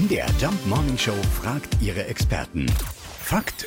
MDR Jump Morning Show fragt ihre Experten. Fakt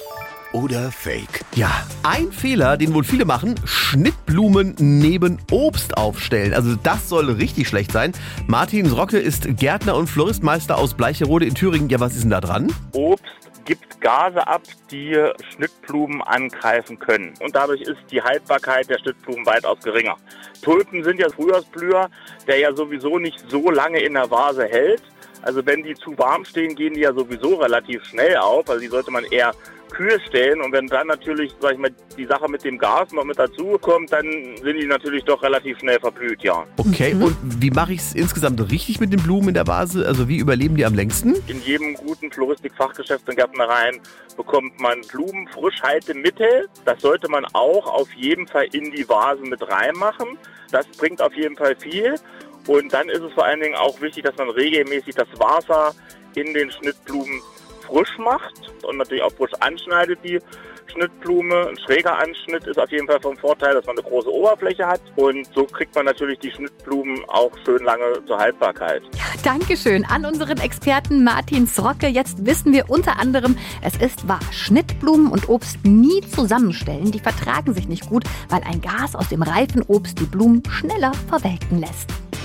oder Fake? Ja, ein Fehler, den wohl viele machen, Schnittblumen neben Obst aufstellen. Also das soll richtig schlecht sein. Martin Rocke ist Gärtner und Floristmeister aus Bleicherode in Thüringen. Ja, was ist denn da dran? Obst gibt Gase ab, die Schnittblumen angreifen können. Und dadurch ist die Haltbarkeit der Schnittblumen weitaus geringer. Tulpen sind ja Frühjahrsblüher, der ja sowieso nicht so lange in der Vase hält. Also wenn die zu warm stehen, gehen die ja sowieso relativ schnell auf. Also die sollte man eher kühl stellen. Und wenn dann natürlich, sag ich mal, die Sache mit dem Gas noch mit dazu kommt, dann sind die natürlich doch relativ schnell verblüht, ja. Okay, und wie mache ich es insgesamt richtig mit den Blumen in der Vase? Also wie überleben die am längsten? In jedem guten Floristik-Fachgeschäft und Gärtnereien bekommt man Blumenfrischhaltemittel. Das sollte man auch auf jeden Fall in die Vase mit reinmachen. Das bringt auf jeden Fall viel. Und dann ist es vor allen Dingen auch wichtig, dass man regelmäßig das Wasser in den Schnittblumen frisch macht und natürlich auch frisch anschneidet die Schnittblume. Ein schräger Anschnitt ist auf jeden Fall vom Vorteil, dass man eine große Oberfläche hat und so kriegt man natürlich die Schnittblumen auch schön lange zur Haltbarkeit. Ja, Dankeschön an unseren Experten Martin Srocke. Jetzt wissen wir unter anderem, es ist wahr, Schnittblumen und Obst nie zusammenstellen. Die vertragen sich nicht gut, weil ein Gas aus dem reifen Obst die Blumen schneller verwelken lässt.